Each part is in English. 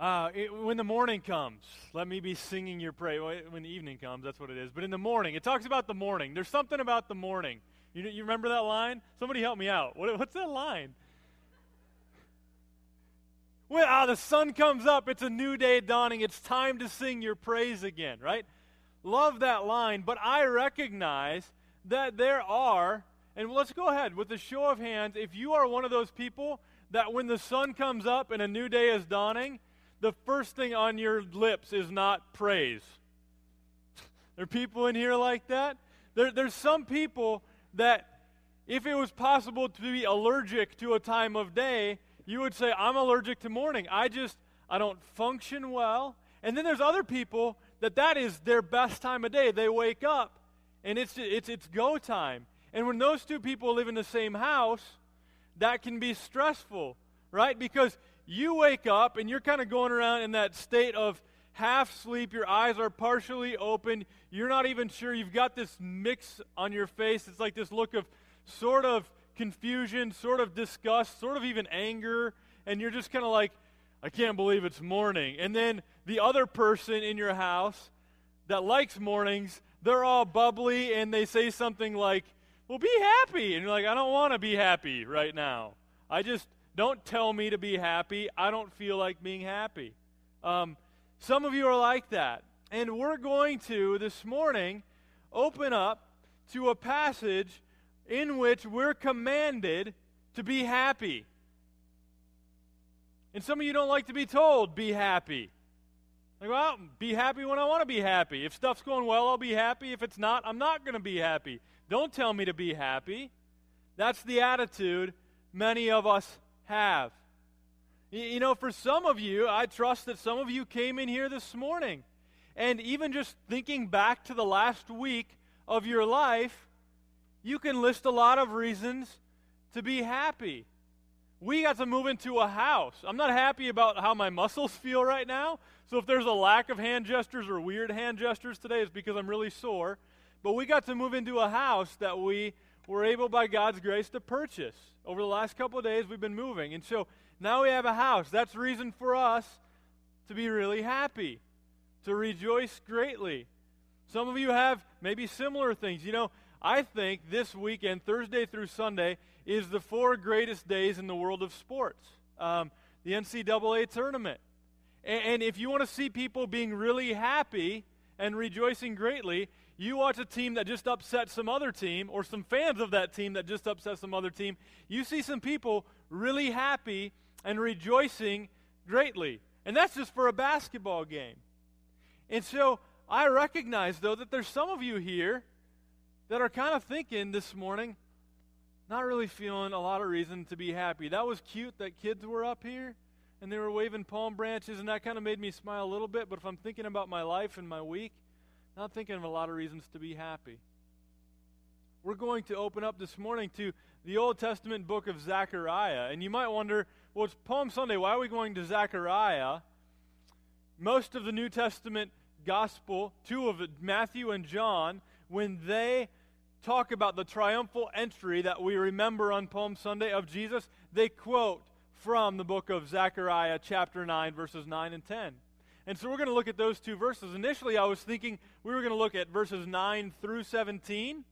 Uh, it, when the morning comes, let me be singing your praise. When the evening comes, that's what it is. But in the morning, it talks about the morning. There's something about the morning. You, you remember that line? Somebody help me out. What, what's that line? Well, ah, the sun comes up. It's a new day dawning. It's time to sing your praise again, right? Love that line. But I recognize that there are, and let's go ahead with a show of hands. If you are one of those people that when the sun comes up and a new day is dawning, the first thing on your lips is not praise. there are people in here like that. There, there's some people that, if it was possible to be allergic to a time of day, you would say, I'm allergic to morning. I just, I don't function well. And then there's other people that that is their best time of day. They wake up and it's, it's, it's go time. And when those two people live in the same house, that can be stressful, right? Because you wake up and you're kind of going around in that state of half sleep, your eyes are partially open, you're not even sure, you've got this mix on your face. It's like this look of sort of confusion, sort of disgust, sort of even anger, and you're just kind of like, I can't believe it's morning. And then the other person in your house that likes mornings, they're all bubbly and they say something like, Well, be happy. And you're like, I don't want to be happy right now. I just don't tell me to be happy. I don't feel like being happy. Um, some of you are like that. And we're going to, this morning, open up to a passage in which we're commanded to be happy. And some of you don't like to be told, be happy. Like, well, be happy when I want to be happy. If stuff's going well, I'll be happy. If it's not, I'm not going to be happy. Don't tell me to be happy. That's the attitude many of us have. You know, for some of you, I trust that some of you came in here this morning. And even just thinking back to the last week of your life, you can list a lot of reasons to be happy. We got to move into a house. I'm not happy about how my muscles feel right now. So if there's a lack of hand gestures or weird hand gestures today, it's because I'm really sore. But we got to move into a house that we were able, by God's grace, to purchase. Over the last couple of days, we've been moving. And so now we have a house. That's reason for us to be really happy, to rejoice greatly. Some of you have maybe similar things. You know, I think this weekend, Thursday through Sunday, is the four greatest days in the world of sports. Um, the NCAA tournament. And, and if you want to see people being really happy and rejoicing greatly, you watch a team that just upset some other team, or some fans of that team that just upset some other team, you see some people really happy and rejoicing greatly. And that's just for a basketball game. And so I recognize, though, that there's some of you here that are kind of thinking this morning, not really feeling a lot of reason to be happy. That was cute that kids were up here and they were waving palm branches, and that kind of made me smile a little bit. But if I'm thinking about my life and my week, not thinking of a lot of reasons to be happy. We're going to open up this morning to the Old Testament book of Zechariah. And you might wonder, well, it's Palm Sunday. Why are we going to Zechariah? Most of the New Testament gospel, two of it, Matthew and John, when they talk about the triumphal entry that we remember on Palm Sunday of Jesus, they quote from the book of Zechariah, chapter 9, verses 9 and 10. And so we're going to look at those two verses. Initially, I was thinking we were going to look at verses 9 through 17,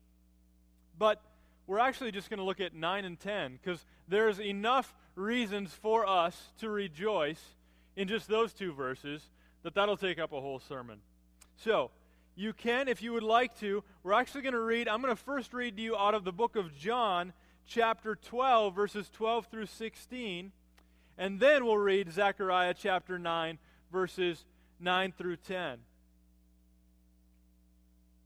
but we're actually just going to look at 9 and 10 because there's enough reasons for us to rejoice in just those two verses that that'll take up a whole sermon. So, you can, if you would like to, we're actually going to read, I'm going to first read to you out of the book of John, chapter 12, verses 12 through 16, and then we'll read Zechariah chapter 9, verses 9 through 10.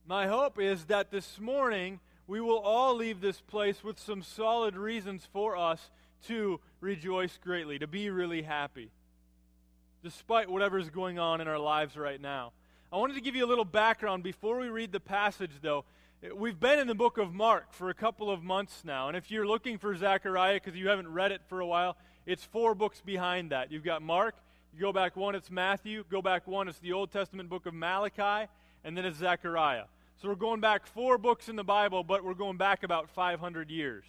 My hope is that this morning we will all leave this place with some solid reasons for us to rejoice greatly, to be really happy, despite whatever's going on in our lives right now. I wanted to give you a little background before we read the passage, though. We've been in the book of Mark for a couple of months now, and if you're looking for Zechariah because you haven't read it for a while, it's four books behind that. You've got Mark, you go back one, it's Matthew. Go back one, it's the Old Testament book of Malachi. And then it's Zechariah. So we're going back four books in the Bible, but we're going back about 500 years.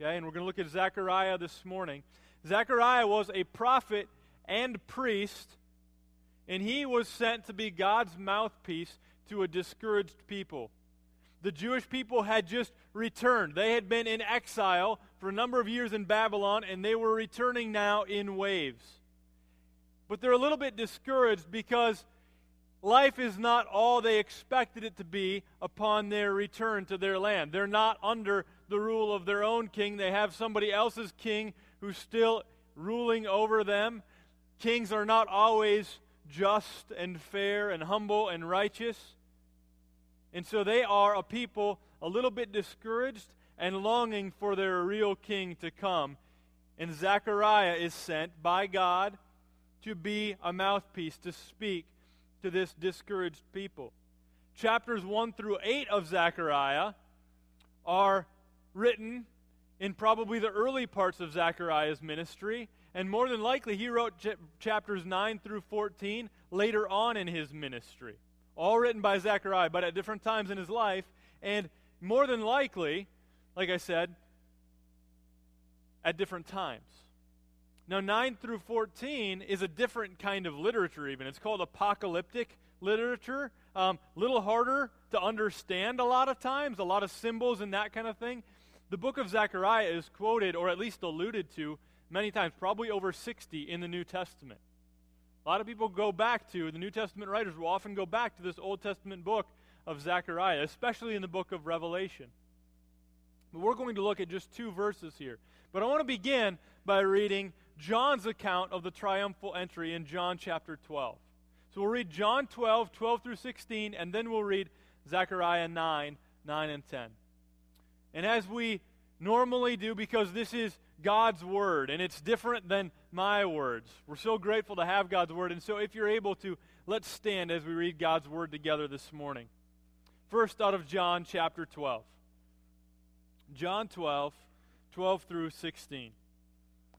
Okay, and we're going to look at Zechariah this morning. Zechariah was a prophet and priest, and he was sent to be God's mouthpiece to a discouraged people. The Jewish people had just returned. They had been in exile for a number of years in Babylon, and they were returning now in waves. But they're a little bit discouraged because life is not all they expected it to be upon their return to their land. They're not under the rule of their own king, they have somebody else's king who's still ruling over them. Kings are not always just and fair and humble and righteous. And so they are a people a little bit discouraged and longing for their real king to come. And Zechariah is sent by God to be a mouthpiece to speak to this discouraged people. Chapters 1 through 8 of Zechariah are written in probably the early parts of Zechariah's ministry, and more than likely he wrote ch- chapters 9 through 14 later on in his ministry. All written by Zechariah, but at different times in his life, and more than likely, like I said, at different times. Now, 9 through 14 is a different kind of literature, even. It's called apocalyptic literature. A um, little harder to understand a lot of times, a lot of symbols and that kind of thing. The book of Zechariah is quoted, or at least alluded to, many times, probably over 60 in the New Testament. A lot of people go back to, the New Testament writers will often go back to this Old Testament book of Zechariah, especially in the book of Revelation. But we're going to look at just two verses here. But I want to begin by reading John's account of the triumphal entry in John chapter 12. So we'll read John 12, 12 through 16, and then we'll read Zechariah 9, 9 and 10. And as we normally do, because this is God's Word and it's different than my words, we're so grateful to have God's Word. And so if you're able to, let's stand as we read God's Word together this morning. First, out of John chapter 12. John 12, 12 through 16.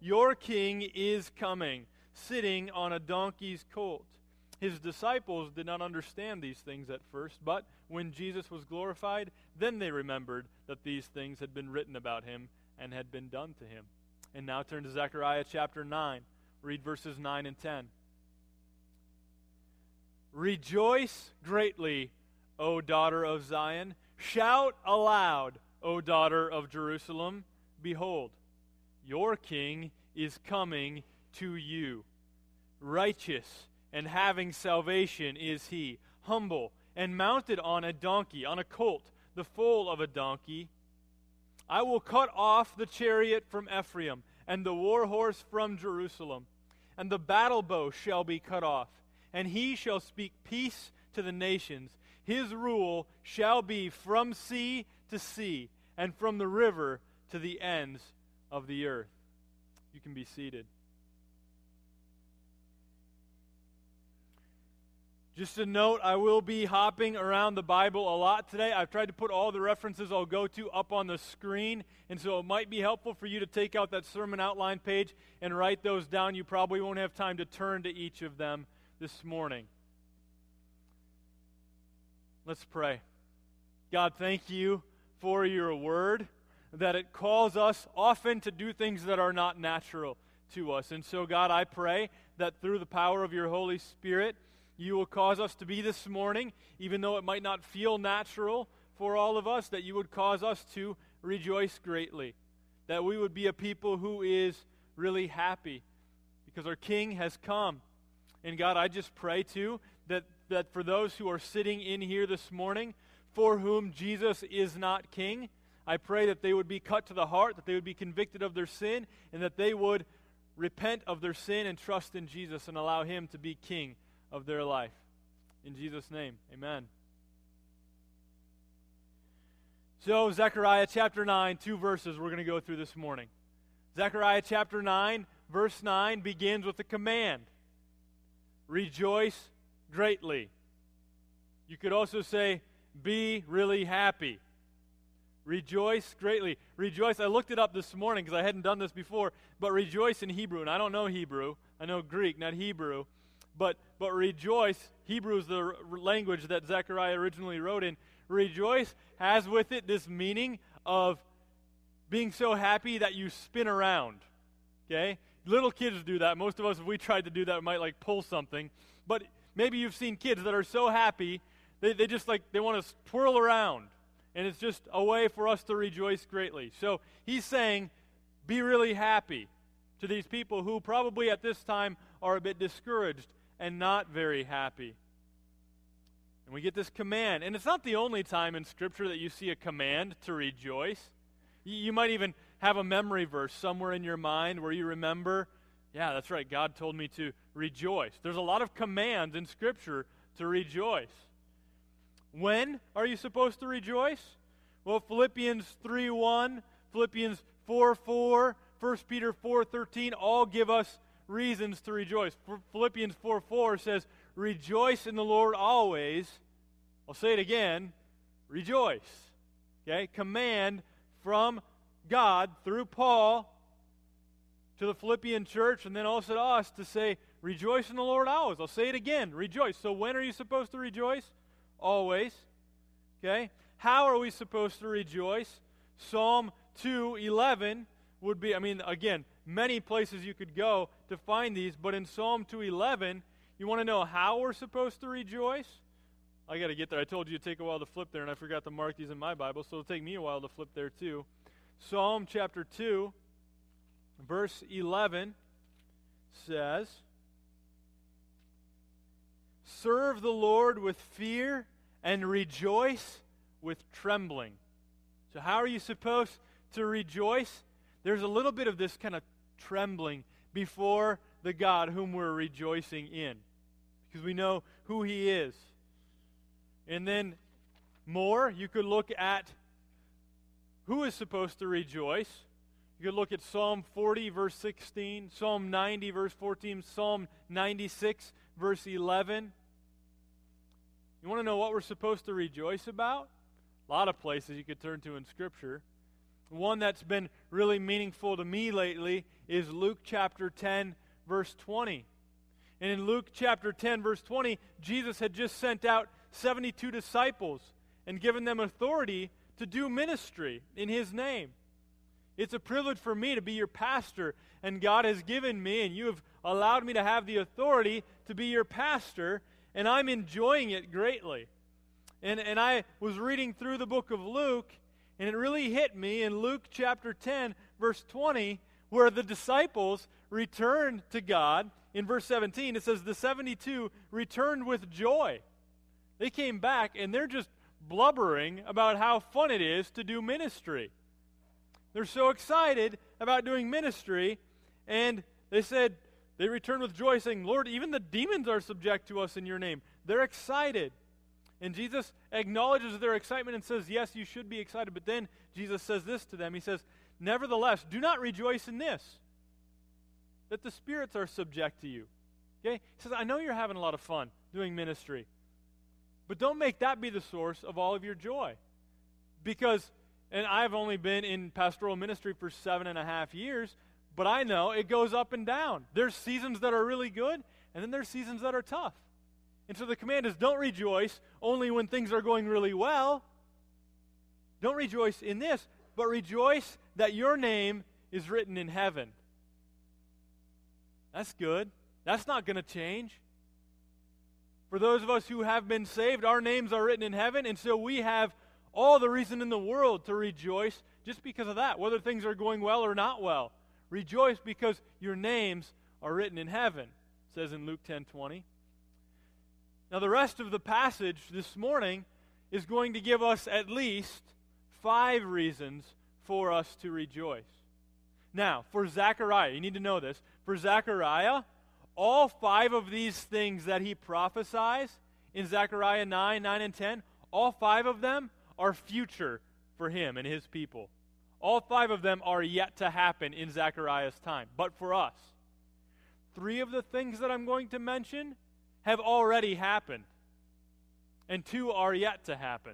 your king is coming, sitting on a donkey's colt. His disciples did not understand these things at first, but when Jesus was glorified, then they remembered that these things had been written about him and had been done to him. And now turn to Zechariah chapter 9. Read verses 9 and 10. Rejoice greatly, O daughter of Zion. Shout aloud, O daughter of Jerusalem. Behold, your king is coming to you. Righteous and having salvation is he, humble and mounted on a donkey, on a colt, the foal of a donkey. I will cut off the chariot from Ephraim, and the war horse from Jerusalem, and the battle bow shall be cut off, and he shall speak peace to the nations. His rule shall be from sea to sea, and from the river to the ends of the earth. You can be seated. Just a note, I will be hopping around the Bible a lot today. I've tried to put all the references I'll go to up on the screen, and so it might be helpful for you to take out that sermon outline page and write those down. You probably won't have time to turn to each of them this morning. Let's pray. God, thank you for your word, that it calls us often to do things that are not natural to us. And so, God, I pray that through the power of your Holy Spirit, you will cause us to be this morning, even though it might not feel natural for all of us, that you would cause us to rejoice greatly. That we would be a people who is really happy because our King has come. And God, I just pray too that, that for those who are sitting in here this morning, for whom Jesus is not King, I pray that they would be cut to the heart, that they would be convicted of their sin, and that they would repent of their sin and trust in Jesus and allow Him to be King of their life. In Jesus' name, amen. So, Zechariah chapter 9, two verses we're going to go through this morning. Zechariah chapter 9, verse 9 begins with a command. rejoice greatly. You could also say, be really happy. Rejoice greatly. Rejoice. I looked it up this morning because I hadn't done this before, but rejoice in Hebrew, and I don't know Hebrew. I know Greek, not Hebrew. But, but rejoice, Hebrew is the language that Zechariah originally wrote in. Rejoice has with it this meaning of being so happy that you spin around. Okay? Little kids do that. Most of us, if we tried to do that, might like pull something. But maybe you've seen kids that are so happy, they, they just like, they want to twirl around. And it's just a way for us to rejoice greatly. So he's saying, be really happy to these people who probably at this time are a bit discouraged and not very happy. And we get this command. And it's not the only time in Scripture that you see a command to rejoice. You might even have a memory verse somewhere in your mind where you remember, yeah, that's right, God told me to rejoice. There's a lot of commands in Scripture to rejoice. When are you supposed to rejoice? Well, Philippians 3 1, Philippians 4 4, 1 Peter 4 13 all give us reasons to rejoice. Philippians 4 4 says, Rejoice in the Lord always. I'll say it again rejoice. Okay? Command from God through Paul to the Philippian church and then also to us to say, Rejoice in the Lord always. I'll say it again rejoice. So when are you supposed to rejoice? Always. Okay? How are we supposed to rejoice? Psalm 2:11 would be I mean again, many places you could go to find these, but in Psalm 211, you want to know how we're supposed to rejoice? I got to get there. I told you it'd take a while to flip there, and I forgot to mark these in my Bible, so it'll take me a while to flip there too. Psalm chapter 2, verse 11 says, Serve the Lord with fear and rejoice with trembling. So, how are you supposed to rejoice? There's a little bit of this kind of trembling before the God whom we're rejoicing in because we know who He is. And then more, you could look at who is supposed to rejoice. You could look at Psalm 40, verse 16, Psalm 90, verse 14, Psalm 96, verse 11. You want to know what we're supposed to rejoice about? A lot of places you could turn to in Scripture. One that's been really meaningful to me lately is Luke chapter 10, verse 20. And in Luke chapter 10, verse 20, Jesus had just sent out 72 disciples and given them authority to do ministry in his name. It's a privilege for me to be your pastor, and God has given me, and you have allowed me to have the authority to be your pastor, and I'm enjoying it greatly. And, and I was reading through the book of Luke, and it really hit me in Luke chapter 10, verse 20, where the disciples returned to God. In verse 17, it says, The 72 returned with joy. They came back and they're just blubbering about how fun it is to do ministry. They're so excited about doing ministry, and they said, they return with joy, saying, Lord, even the demons are subject to us in your name. They're excited. And Jesus acknowledges their excitement and says, Yes, you should be excited. But then Jesus says this to them He says, Nevertheless, do not rejoice in this, that the spirits are subject to you. Okay? He says, I know you're having a lot of fun doing ministry, but don't make that be the source of all of your joy. Because, and I've only been in pastoral ministry for seven and a half years, but I know it goes up and down. There's seasons that are really good, and then there's seasons that are tough. And so the command is don't rejoice only when things are going really well. Don't rejoice in this, but rejoice that your name is written in heaven. That's good. That's not going to change. For those of us who have been saved, our names are written in heaven, and so we have all the reason in the world to rejoice just because of that, whether things are going well or not well. Rejoice because your names are written in heaven, says in Luke 10 20. Now, the rest of the passage this morning is going to give us at least five reasons for us to rejoice. Now, for Zechariah, you need to know this. For Zechariah, all five of these things that he prophesies in Zechariah 9, 9, and 10, all five of them are future for him and his people. All five of them are yet to happen in Zechariah's time. But for us, three of the things that I'm going to mention have already happened, and two are yet to happen.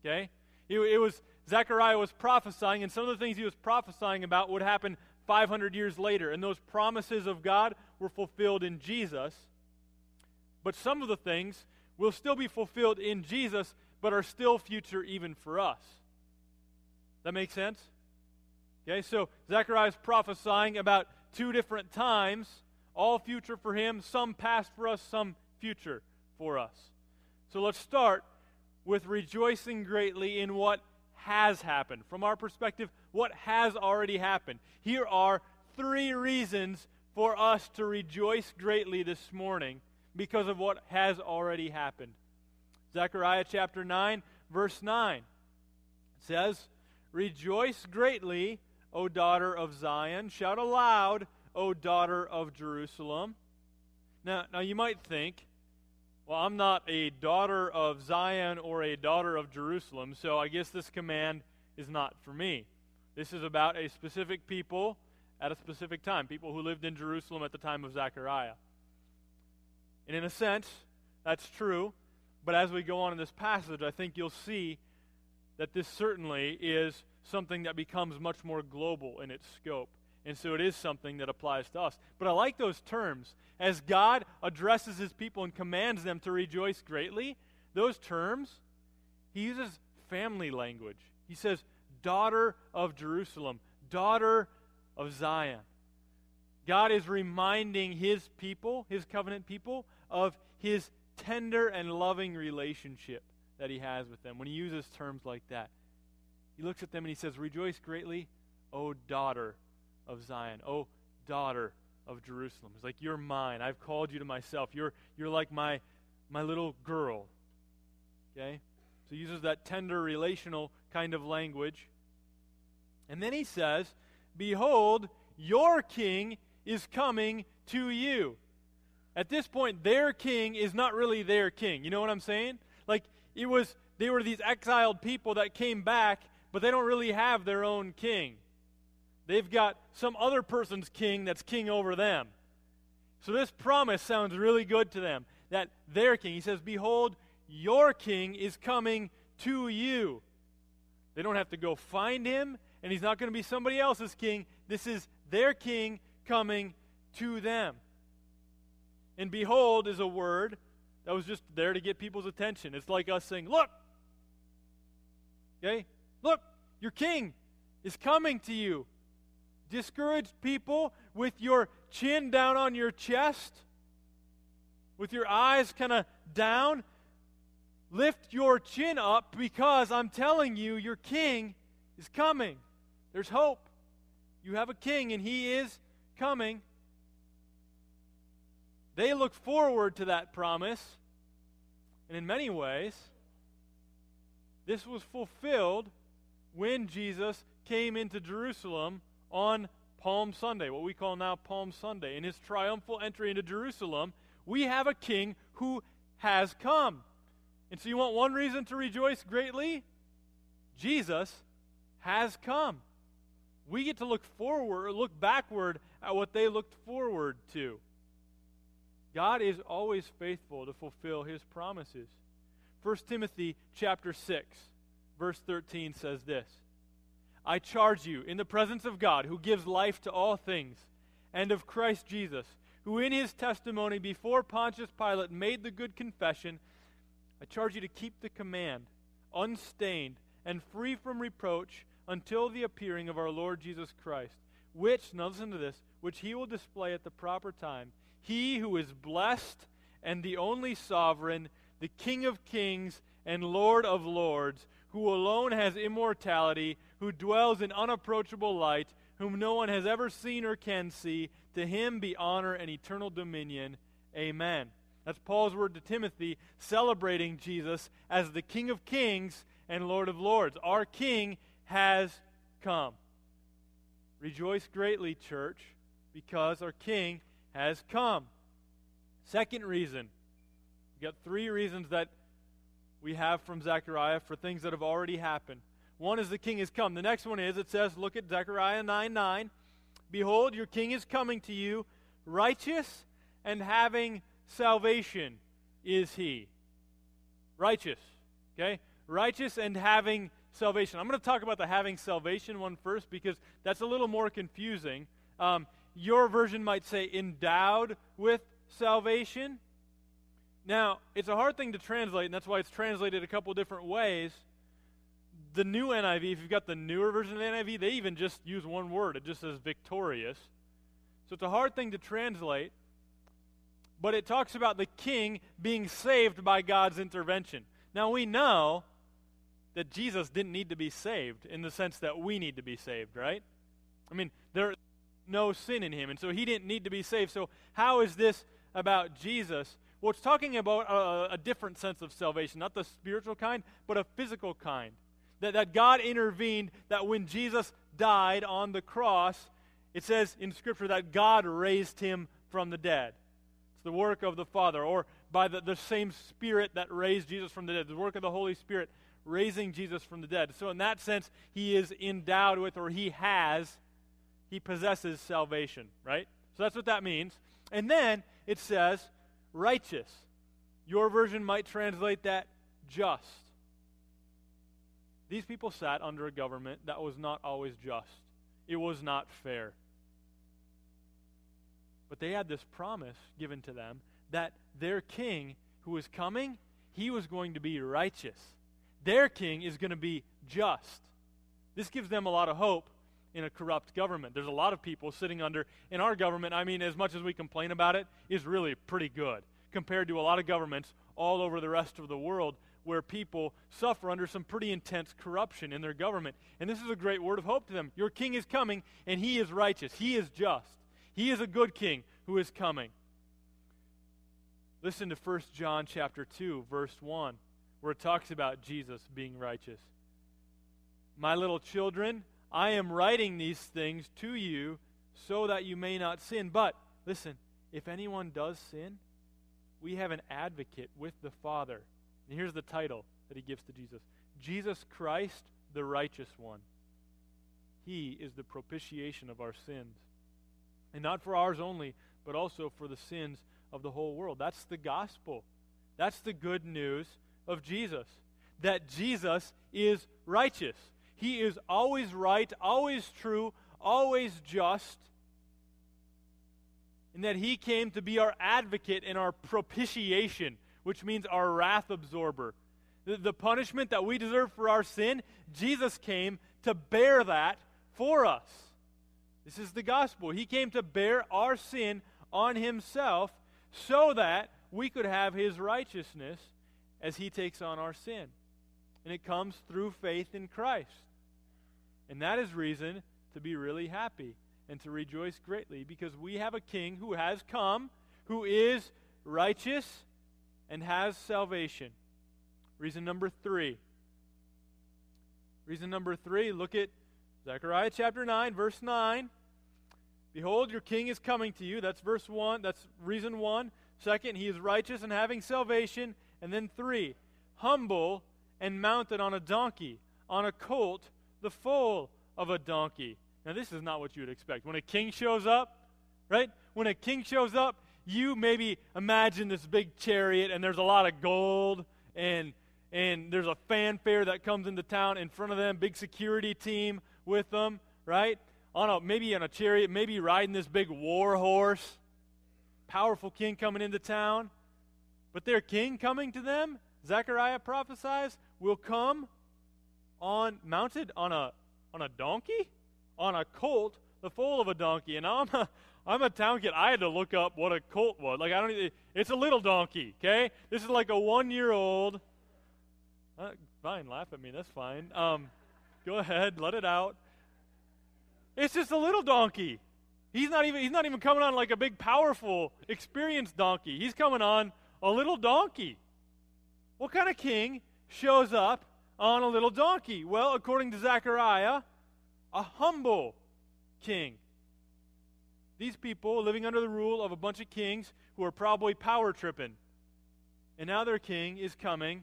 Okay? It, it was Zechariah was prophesying, and some of the things he was prophesying about would happen 500 years later. And those promises of God were fulfilled in Jesus. But some of the things will still be fulfilled in Jesus, but are still future even for us. That makes sense? Okay, so Zechariah is prophesying about two different times, all future for him, some past for us, some future for us. So let's start with rejoicing greatly in what has happened. From our perspective, what has already happened. Here are three reasons for us to rejoice greatly this morning because of what has already happened. Zechariah chapter 9, verse 9 says, Rejoice greatly, O daughter of Zion. Shout aloud, O daughter of Jerusalem. Now, now you might think, well, I'm not a daughter of Zion or a daughter of Jerusalem, so I guess this command is not for me. This is about a specific people at a specific time, people who lived in Jerusalem at the time of Zechariah. And in a sense, that's true, but as we go on in this passage, I think you'll see that this certainly is something that becomes much more global in its scope. And so it is something that applies to us. But I like those terms. As God addresses his people and commands them to rejoice greatly, those terms, he uses family language. He says, daughter of Jerusalem, daughter of Zion. God is reminding his people, his covenant people, of his tender and loving relationship that he has with them when he uses terms like that. He looks at them and he says, Rejoice greatly, O daughter of Zion. O daughter of Jerusalem. It's like, You're mine. I've called you to myself. You're, you're like my, my little girl. Okay? So he uses that tender relational kind of language. And then he says, Behold, your king is coming to you. At this point, their king is not really their king. You know what I'm saying? Like, it was, they were these exiled people that came back, but they don't really have their own king. They've got some other person's king that's king over them. So this promise sounds really good to them that their king, he says, Behold, your king is coming to you. They don't have to go find him, and he's not going to be somebody else's king. This is their king coming to them. And behold is a word that was just there to get people's attention. It's like us saying, Look! Okay? Look, your king is coming to you discouraged people with your chin down on your chest, with your eyes kind of down, lift your chin up because I'm telling you, your king is coming. There's hope. You have a king, and he is coming. They look forward to that promise. And in many ways, this was fulfilled when Jesus came into Jerusalem on Palm Sunday, what we call now Palm Sunday. In his triumphal entry into Jerusalem, we have a king who has come. And so you want one reason to rejoice greatly? Jesus has come. We get to look forward, look backward at what they looked forward to. God is always faithful to fulfill his promises. 1 Timothy chapter 6 verse 13 says this. I charge you, in the presence of God, who gives life to all things, and of Christ Jesus, who in his testimony before Pontius Pilate made the good confession, I charge you to keep the command, unstained and free from reproach, until the appearing of our Lord Jesus Christ, which, now listen to this, which he will display at the proper time. He who is blessed and the only sovereign, the King of kings and Lord of lords, who alone has immortality, who dwells in unapproachable light, whom no one has ever seen or can see. To him be honor and eternal dominion. Amen. That's Paul's word to Timothy, celebrating Jesus as the King of kings and Lord of lords. Our King has come. Rejoice greatly, church, because our King has come. Second reason. we got three reasons that we have from Zechariah for things that have already happened. One is the king has come. The next one is, it says, look at Zechariah 9 9. Behold, your king is coming to you, righteous and having salvation, is he? Righteous. Okay? Righteous and having salvation. I'm going to talk about the having salvation one first because that's a little more confusing. Um, your version might say endowed with salvation. Now, it's a hard thing to translate, and that's why it's translated a couple different ways. The new NIV, if you've got the newer version of the NIV, they even just use one word. It just says victorious. So it's a hard thing to translate, but it talks about the king being saved by God's intervention. Now, we know that Jesus didn't need to be saved in the sense that we need to be saved, right? I mean, there's no sin in him, and so he didn't need to be saved. So, how is this about Jesus? Well, it's talking about a, a different sense of salvation, not the spiritual kind, but a physical kind. That, that God intervened, that when Jesus died on the cross, it says in Scripture that God raised him from the dead. It's the work of the Father, or by the, the same Spirit that raised Jesus from the dead, the work of the Holy Spirit raising Jesus from the dead. So, in that sense, he is endowed with, or he has, he possesses salvation, right? So that's what that means. And then it says, righteous. Your version might translate that just. These people sat under a government that was not always just, it was not fair. But they had this promise given to them that their king who was coming, he was going to be righteous. Their king is going to be just. This gives them a lot of hope in a corrupt government. There's a lot of people sitting under, in our government, I mean, as much as we complain about it, is really pretty good compared to a lot of governments all over the rest of the world where people suffer under some pretty intense corruption in their government. And this is a great word of hope to them. Your king is coming, and he is righteous, he is just, he is a good king who is coming. Listen to 1 John chapter 2 verse 1 where it talks about Jesus being righteous. My little children, I am writing these things to you so that you may not sin. But, listen, if anyone does sin, we have an advocate with the Father. And here's the title that he gives to Jesus Jesus Christ, the righteous one. He is the propitiation of our sins. And not for ours only, but also for the sins of the whole world. That's the gospel. That's the good news of Jesus that Jesus is righteous. He is always right, always true, always just, and that He came to be our advocate and our propitiation, which means our wrath absorber. The, the punishment that we deserve for our sin, Jesus came to bear that for us. This is the gospel. He came to bear our sin on Himself so that we could have His righteousness as he takes on our sin. And it comes through faith in Christ. And that is reason to be really happy and to rejoice greatly because we have a king who has come, who is righteous, and has salvation. Reason number three. Reason number three, look at Zechariah chapter 9, verse 9. Behold, your king is coming to you. That's verse 1. That's reason 1. Second, he is righteous and having salvation. And then three, humble and mounted on a donkey, on a colt, the foal of a donkey. Now, this is not what you would expect. When a king shows up, right? When a king shows up, you maybe imagine this big chariot and there's a lot of gold and and there's a fanfare that comes into town in front of them, big security team with them, right? On a maybe on a chariot, maybe riding this big war horse. Powerful king coming into town. But their king coming to them, Zechariah prophesies, will come on mounted on a on a donkey, on a colt, the foal of a donkey. And I'm a, I'm a town kid. I had to look up what a colt was. Like I don't. Even, it's a little donkey. Okay, this is like a one year old. Uh, fine, laugh at me. That's fine. Um, go ahead, let it out. It's just a little donkey. He's not even. He's not even coming on like a big, powerful, experienced donkey. He's coming on a little donkey. What kind of king shows up on a little donkey? Well, according to Zechariah, a humble king. These people living under the rule of a bunch of kings who are probably power tripping. And now their king is coming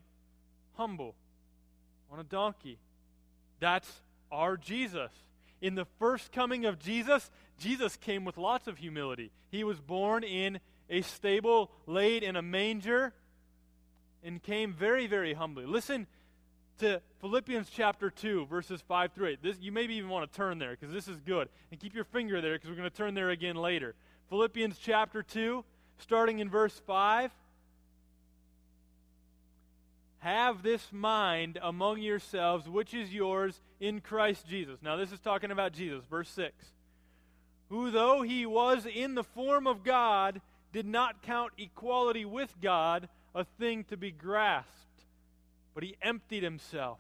humble on a donkey. That's our Jesus. In the first coming of Jesus, Jesus came with lots of humility. He was born in a stable laid in a manger, and came very, very humbly. Listen to Philippians chapter 2, verses 5 through 8. This, you maybe even want to turn there because this is good. And keep your finger there because we're going to turn there again later. Philippians chapter 2, starting in verse 5. Have this mind among yourselves, which is yours in Christ Jesus. Now, this is talking about Jesus, verse 6. Who, though he was in the form of God, did not count equality with God a thing to be grasped, but he emptied himself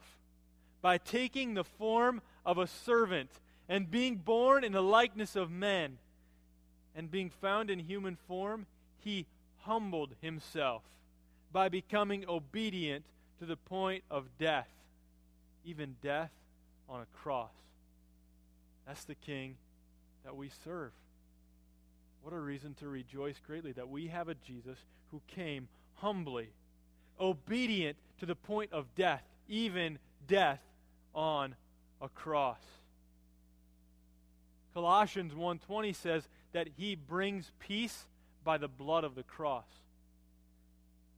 by taking the form of a servant and being born in the likeness of men. And being found in human form, he humbled himself by becoming obedient to the point of death, even death on a cross. That's the king that we serve. What a reason to rejoice greatly that we have a Jesus who came humbly, obedient to the point of death, even death on a cross. Colossians 1:20 says that he brings peace by the blood of the cross.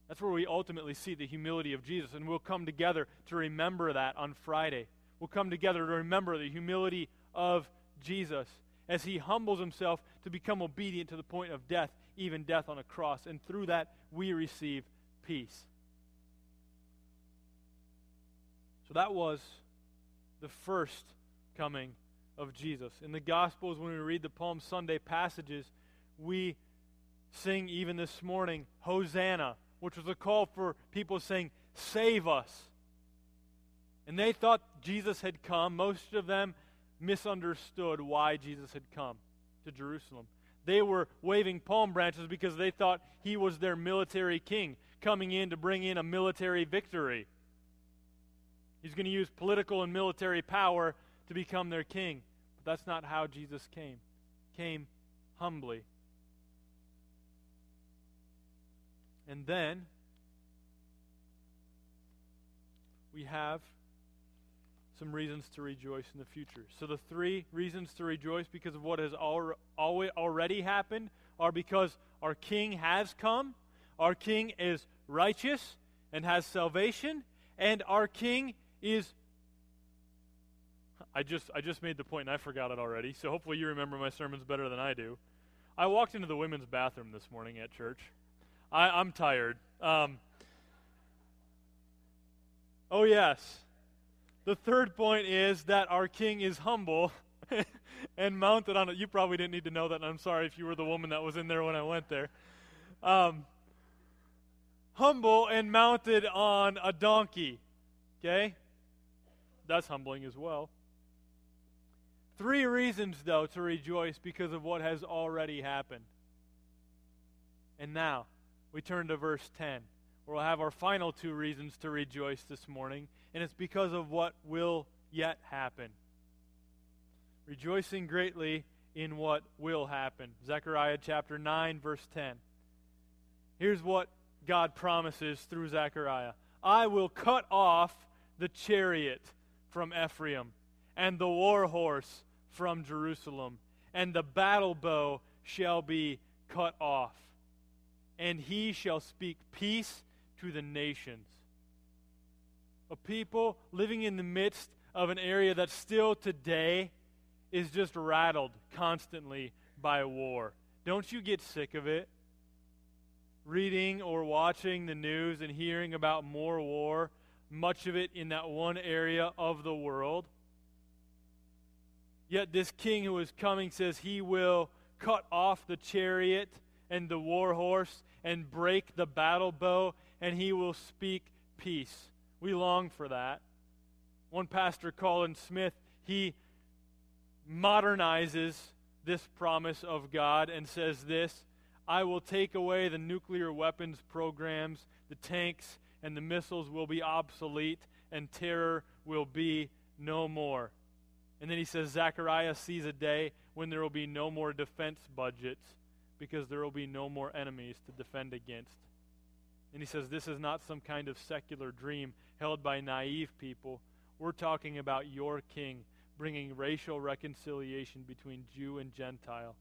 That's where we ultimately see the humility of Jesus and we'll come together to remember that on Friday. We'll come together to remember the humility of Jesus as he humbles himself to become obedient to the point of death, even death on a cross. And through that, we receive peace. So that was the first coming of Jesus. In the Gospels, when we read the Palm Sunday passages, we sing even this morning, Hosanna, which was a call for people saying, Save us. And they thought Jesus had come. Most of them misunderstood why Jesus had come to Jerusalem. They were waving palm branches because they thought he was their military king, coming in to bring in a military victory. He's going to use political and military power to become their king. But that's not how Jesus came. Came humbly. And then we have some reasons to rejoice in the future. So, the three reasons to rejoice because of what has al- already happened are because our King has come, our King is righteous and has salvation, and our King is. I just, I just made the point and I forgot it already, so hopefully you remember my sermons better than I do. I walked into the women's bathroom this morning at church. I, am tired. Um, oh, yes. The third point is that our king is humble and mounted on it. You probably didn't need to know that, and I'm sorry if you were the woman that was in there when I went there. Um, humble and mounted on a donkey. Okay? That's humbling as well. Three reasons, though, to rejoice because of what has already happened. And now, we turn to verse 10 we'll have our final two reasons to rejoice this morning, and it's because of what will yet happen. Rejoicing greatly in what will happen. Zechariah chapter 9, verse 10. Here's what God promises through Zechariah I will cut off the chariot from Ephraim, and the war horse from Jerusalem, and the battle bow shall be cut off. And he shall speak peace to the nations. A people living in the midst of an area that still today is just rattled constantly by war. Don't you get sick of it? Reading or watching the news and hearing about more war, much of it in that one area of the world. Yet this king who is coming says he will cut off the chariot and the war horse and break the battle bow and he will speak peace. We long for that. One pastor, Colin Smith, he modernizes this promise of God and says this I will take away the nuclear weapons programs, the tanks, and the missiles will be obsolete, and terror will be no more. And then he says Zechariah sees a day when there will be no more defense budgets because there will be no more enemies to defend against. And he says this is not some kind of secular dream held by naive people. We're talking about your king bringing racial reconciliation between Jew and Gentile.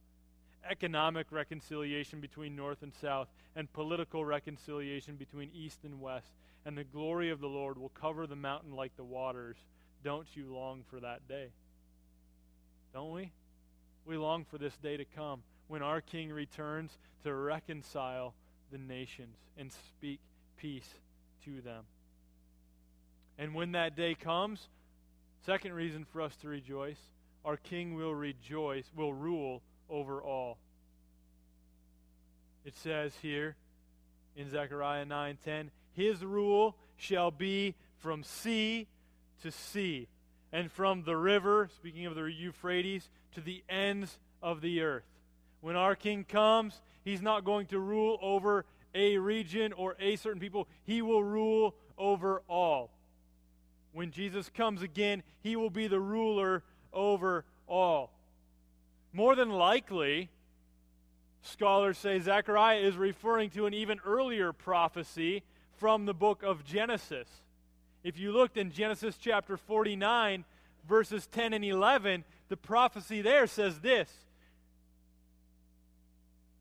economic reconciliation between North and South, and political reconciliation between East and West. And the glory of the Lord will cover the mountain like the waters. Don't you long for that day? Don't we? We long for this day to come when our King returns to reconcile the nations and speak peace to them. And when that day comes, second reason for us to rejoice, our King will rejoice, will rule over all. It says here in Zechariah 9:10, his rule shall be from sea to sea and from the river, speaking of the Euphrates, to the ends of the earth. When our king comes, he's not going to rule over a region or a certain people, he will rule over all. When Jesus comes again, he will be the ruler over all. More than likely, scholars say Zechariah is referring to an even earlier prophecy from the book of Genesis. If you looked in Genesis chapter 49, verses 10 and 11, the prophecy there says this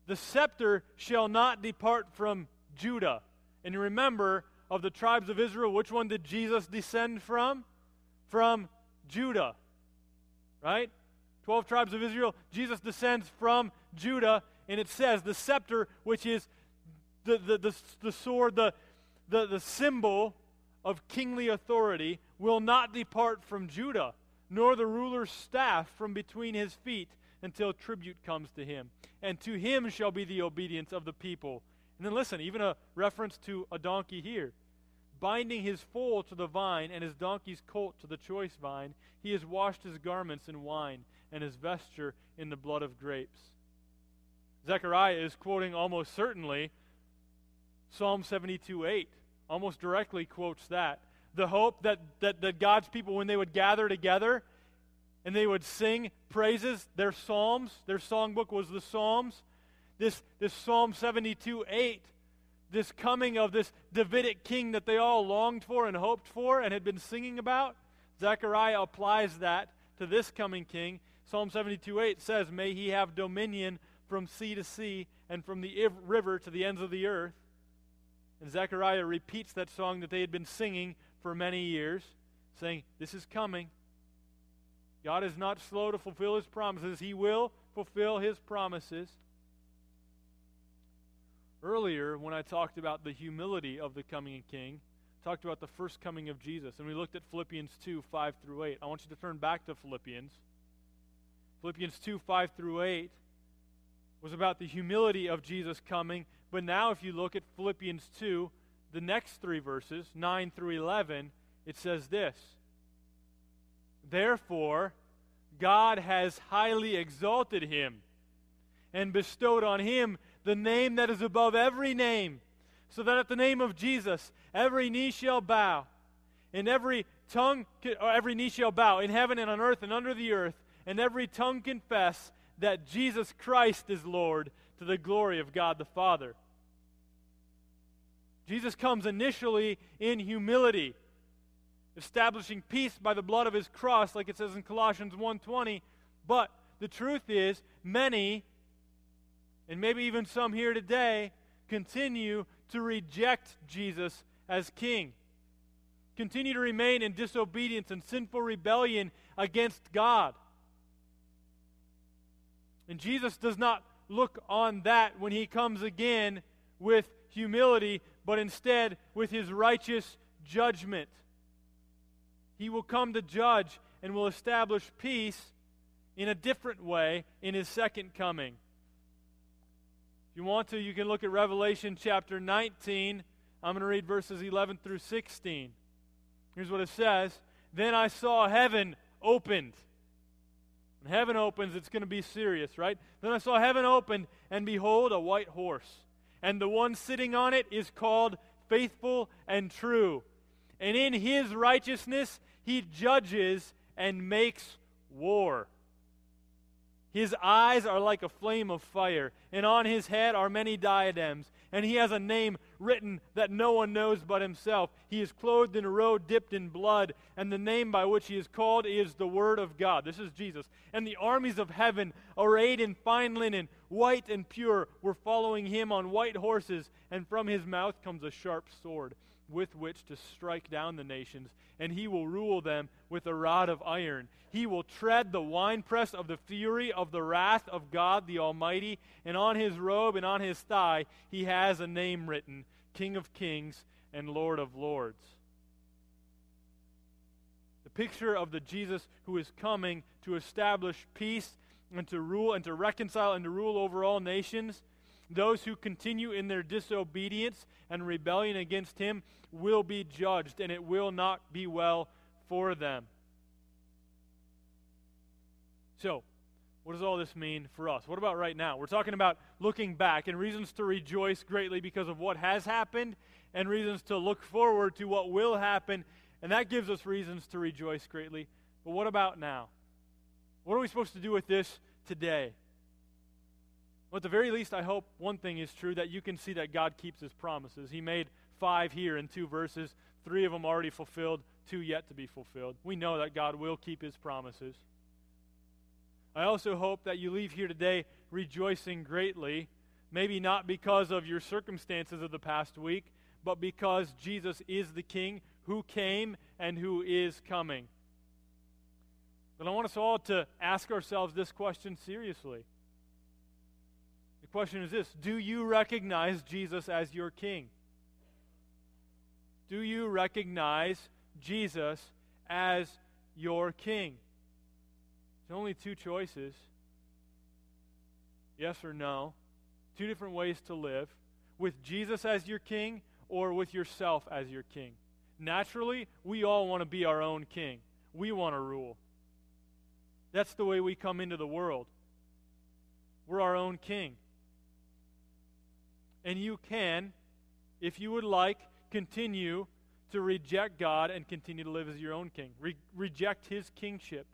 The scepter shall not depart from Judah. And remember, of the tribes of Israel, which one did Jesus descend from? From Judah. Right? 12 tribes of Israel. Jesus descends from Judah, and it says the scepter, which is the, the, the, the sword, the, the, the symbol of kingly authority, will not depart from Judah, nor the ruler's staff from between his feet until tribute comes to him. And to him shall be the obedience of the people. And then listen, even a reference to a donkey here. Binding his foal to the vine and his donkey's colt to the choice vine, he has washed his garments in wine and his vesture in the blood of grapes. Zechariah is quoting almost certainly Psalm 72 8, almost directly quotes that. The hope that, that, that God's people, when they would gather together and they would sing praises, their psalms, their songbook was the Psalms. This, this Psalm 72 8, this coming of this Davidic king that they all longed for and hoped for and had been singing about, Zechariah applies that to this coming king. Psalm 72 8 says, May he have dominion from sea to sea and from the river to the ends of the earth. And Zechariah repeats that song that they had been singing for many years, saying, This is coming. God is not slow to fulfill his promises. He will fulfill his promises. Earlier, when I talked about the humility of the coming king, talked about the first coming of Jesus, and we looked at Philippians 2 5 through 8. I want you to turn back to Philippians. Philippians 2 5 through 8 was about the humility of Jesus coming. But now, if you look at Philippians 2, the next three verses, 9 through 11, it says this Therefore, God has highly exalted him and bestowed on him the name that is above every name, so that at the name of Jesus every knee shall bow, and every tongue, or every knee shall bow in heaven and on earth and under the earth, and every tongue confess that Jesus Christ is Lord to the glory of God the Father. Jesus comes initially in humility, establishing peace by the blood of his cross like it says in Colossians 1:20, but the truth is many and maybe even some here today continue to reject Jesus as king. Continue to remain in disobedience and sinful rebellion against God. And Jesus does not look on that when he comes again with humility, but instead with his righteous judgment. He will come to judge and will establish peace in a different way in his second coming. If you want to, you can look at Revelation chapter 19. I'm going to read verses 11 through 16. Here's what it says Then I saw heaven opened when heaven opens, it's going to be serious, right? Then I saw heaven opened, and behold, a white horse. And the one sitting on it is called faithful and true. And in his righteousness, he judges and makes war. His eyes are like a flame of fire, and on his head are many diadems, and he has a name written that no one knows but himself. He is clothed in a robe dipped in blood, and the name by which he is called is the Word of God. This is Jesus. And the armies of heaven, arrayed in fine linen, white and pure, were following him on white horses, and from his mouth comes a sharp sword with which to strike down the nations, and he will rule them with a rod of iron. He will tread the winepress of the fury of the wrath of God the Almighty, and on his robe and on his thigh he has a name written King of Kings and Lord of Lords. The picture of the Jesus who is coming to establish peace and to rule and to reconcile and to rule over all nations those who continue in their disobedience and rebellion against him will be judged, and it will not be well for them. So, what does all this mean for us? What about right now? We're talking about looking back and reasons to rejoice greatly because of what has happened and reasons to look forward to what will happen, and that gives us reasons to rejoice greatly. But what about now? What are we supposed to do with this today? Well, at the very least, I hope one thing is true that you can see that God keeps his promises. He made five here in two verses, three of them already fulfilled, two yet to be fulfilled. We know that God will keep his promises. I also hope that you leave here today rejoicing greatly, maybe not because of your circumstances of the past week, but because Jesus is the King who came and who is coming. But I want us all to ask ourselves this question seriously question is this Do you recognize Jesus as your king? Do you recognize Jesus as your king? There's only two choices yes or no. Two different ways to live with Jesus as your king or with yourself as your king. Naturally, we all want to be our own king, we want to rule. That's the way we come into the world. We're our own king. And you can, if you would like, continue to reject God and continue to live as your own king. Re- reject his kingship.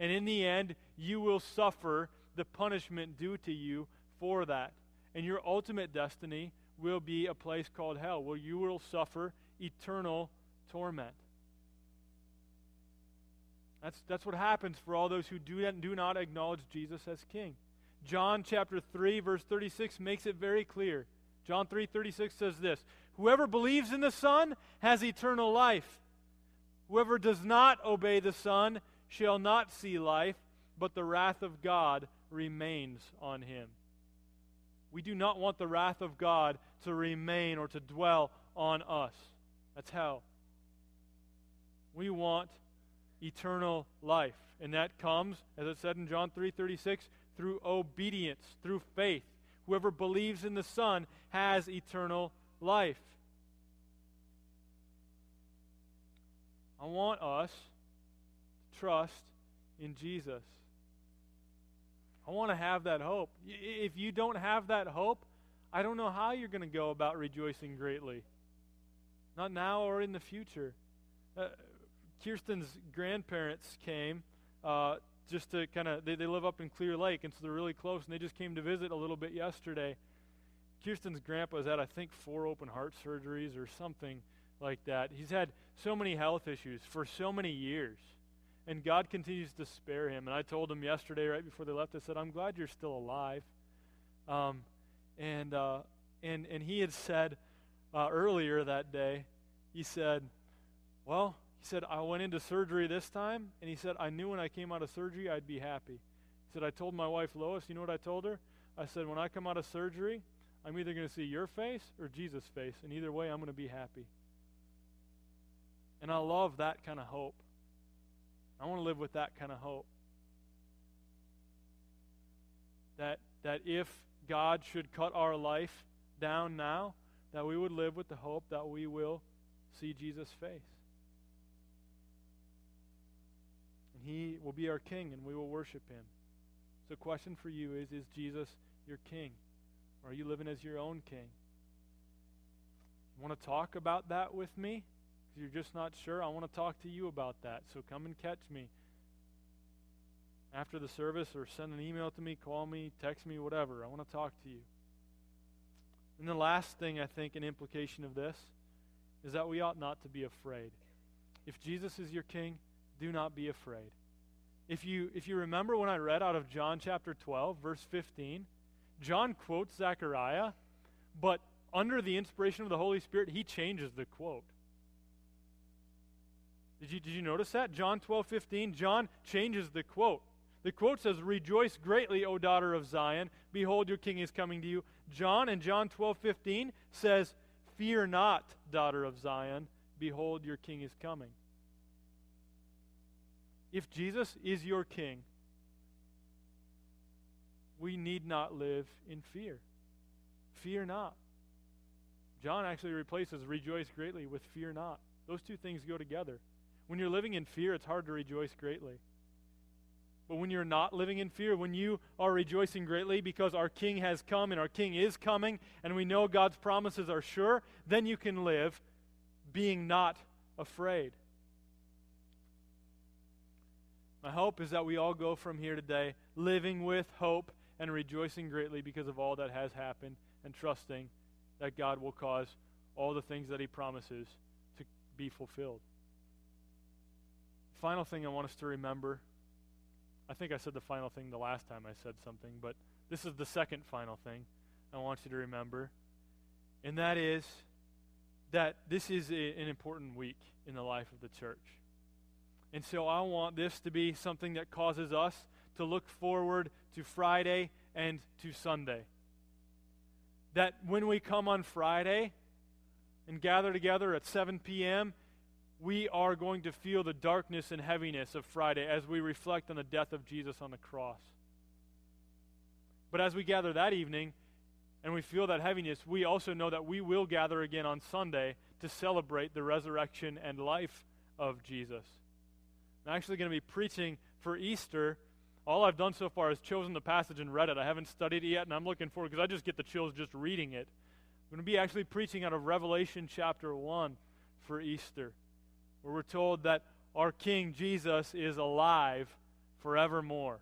And in the end, you will suffer the punishment due to you for that. And your ultimate destiny will be a place called hell, where you will suffer eternal torment. That's, that's what happens for all those who do, do not acknowledge Jesus as king. John chapter 3 verse 36 makes it very clear. John 3:36 says this, "Whoever believes in the Son has eternal life. Whoever does not obey the Son shall not see life, but the wrath of God remains on him." We do not want the wrath of God to remain or to dwell on us. That's hell. We want eternal life, and that comes, as it said in John 3:36, through obedience, through faith. Whoever believes in the Son has eternal life. I want us to trust in Jesus. I want to have that hope. If you don't have that hope, I don't know how you're going to go about rejoicing greatly. Not now or in the future. Uh, Kirsten's grandparents came uh, just to kind of, they, they live up in Clear Lake, and so they're really close, and they just came to visit a little bit yesterday. Kirsten's grandpa's had, I think, four open heart surgeries or something like that. He's had so many health issues for so many years, and God continues to spare him. And I told him yesterday, right before they left, I said, I'm glad you're still alive. Um, and, uh, and, and he had said uh, earlier that day, he said, Well, he said, I went into surgery this time, and he said, I knew when I came out of surgery I'd be happy. He said, I told my wife Lois, you know what I told her? I said, when I come out of surgery, I'm either going to see your face or Jesus' face, and either way, I'm going to be happy. And I love that kind of hope. I want to live with that kind of hope. That, that if God should cut our life down now, that we would live with the hope that we will see Jesus' face. He will be our king and we will worship him. So, question for you is Is Jesus your king? Or are you living as your own king? You want to talk about that with me? Because you're just not sure? I want to talk to you about that. So, come and catch me after the service or send an email to me, call me, text me, whatever. I want to talk to you. And the last thing, I think, an implication of this is that we ought not to be afraid. If Jesus is your king, do not be afraid. If you, if you remember when I read out of John chapter 12, verse 15, John quotes Zechariah, but under the inspiration of the Holy Spirit, he changes the quote. Did you, did you notice that? John 12, 15, John changes the quote. The quote says, Rejoice greatly, O daughter of Zion. Behold, your king is coming to you. John in John 12, 15 says, Fear not, daughter of Zion. Behold, your king is coming. If Jesus is your king, we need not live in fear. Fear not. John actually replaces rejoice greatly with fear not. Those two things go together. When you're living in fear, it's hard to rejoice greatly. But when you're not living in fear, when you are rejoicing greatly because our King has come and our King is coming, and we know God's promises are sure, then you can live being not afraid. My hope is that we all go from here today living with hope and rejoicing greatly because of all that has happened and trusting that God will cause all the things that He promises to be fulfilled. Final thing I want us to remember I think I said the final thing the last time I said something, but this is the second final thing I want you to remember. And that is that this is a, an important week in the life of the church. And so I want this to be something that causes us to look forward to Friday and to Sunday. That when we come on Friday and gather together at 7 p.m., we are going to feel the darkness and heaviness of Friday as we reflect on the death of Jesus on the cross. But as we gather that evening and we feel that heaviness, we also know that we will gather again on Sunday to celebrate the resurrection and life of Jesus. I'm actually going to be preaching for Easter. All I've done so far is chosen the passage and read it. I haven't studied it yet, and I'm looking forward because I just get the chills just reading it. I'm going to be actually preaching out of Revelation chapter 1 for Easter where we're told that our King Jesus is alive forevermore.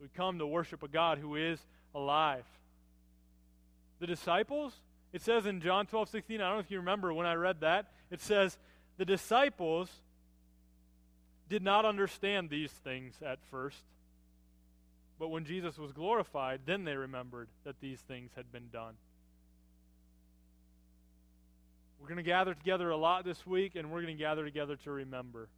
We come to worship a God who is alive. The disciples, it says in John 12, 16, I don't know if you remember when I read that, it says, the disciples did not understand these things at first. But when Jesus was glorified, then they remembered that these things had been done. We're going to gather together a lot this week, and we're going to gather together to remember.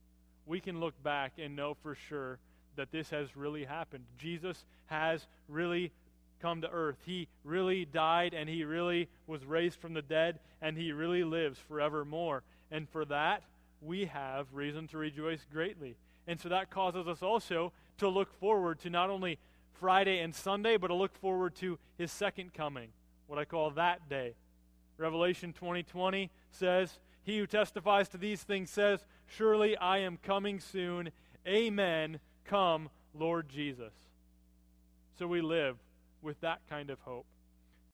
We can look back and know for sure that this has really happened. Jesus has really come to earth. He really died, and he really was raised from the dead, and he really lives forevermore. And for that, we have reason to rejoice greatly. And so that causes us also to look forward to not only Friday and Sunday, but to look forward to his second coming, what I call that day. Revelation 2020 says, He who testifies to these things says, Surely I am coming soon. Amen. Come, Lord Jesus. So we live with that kind of hope.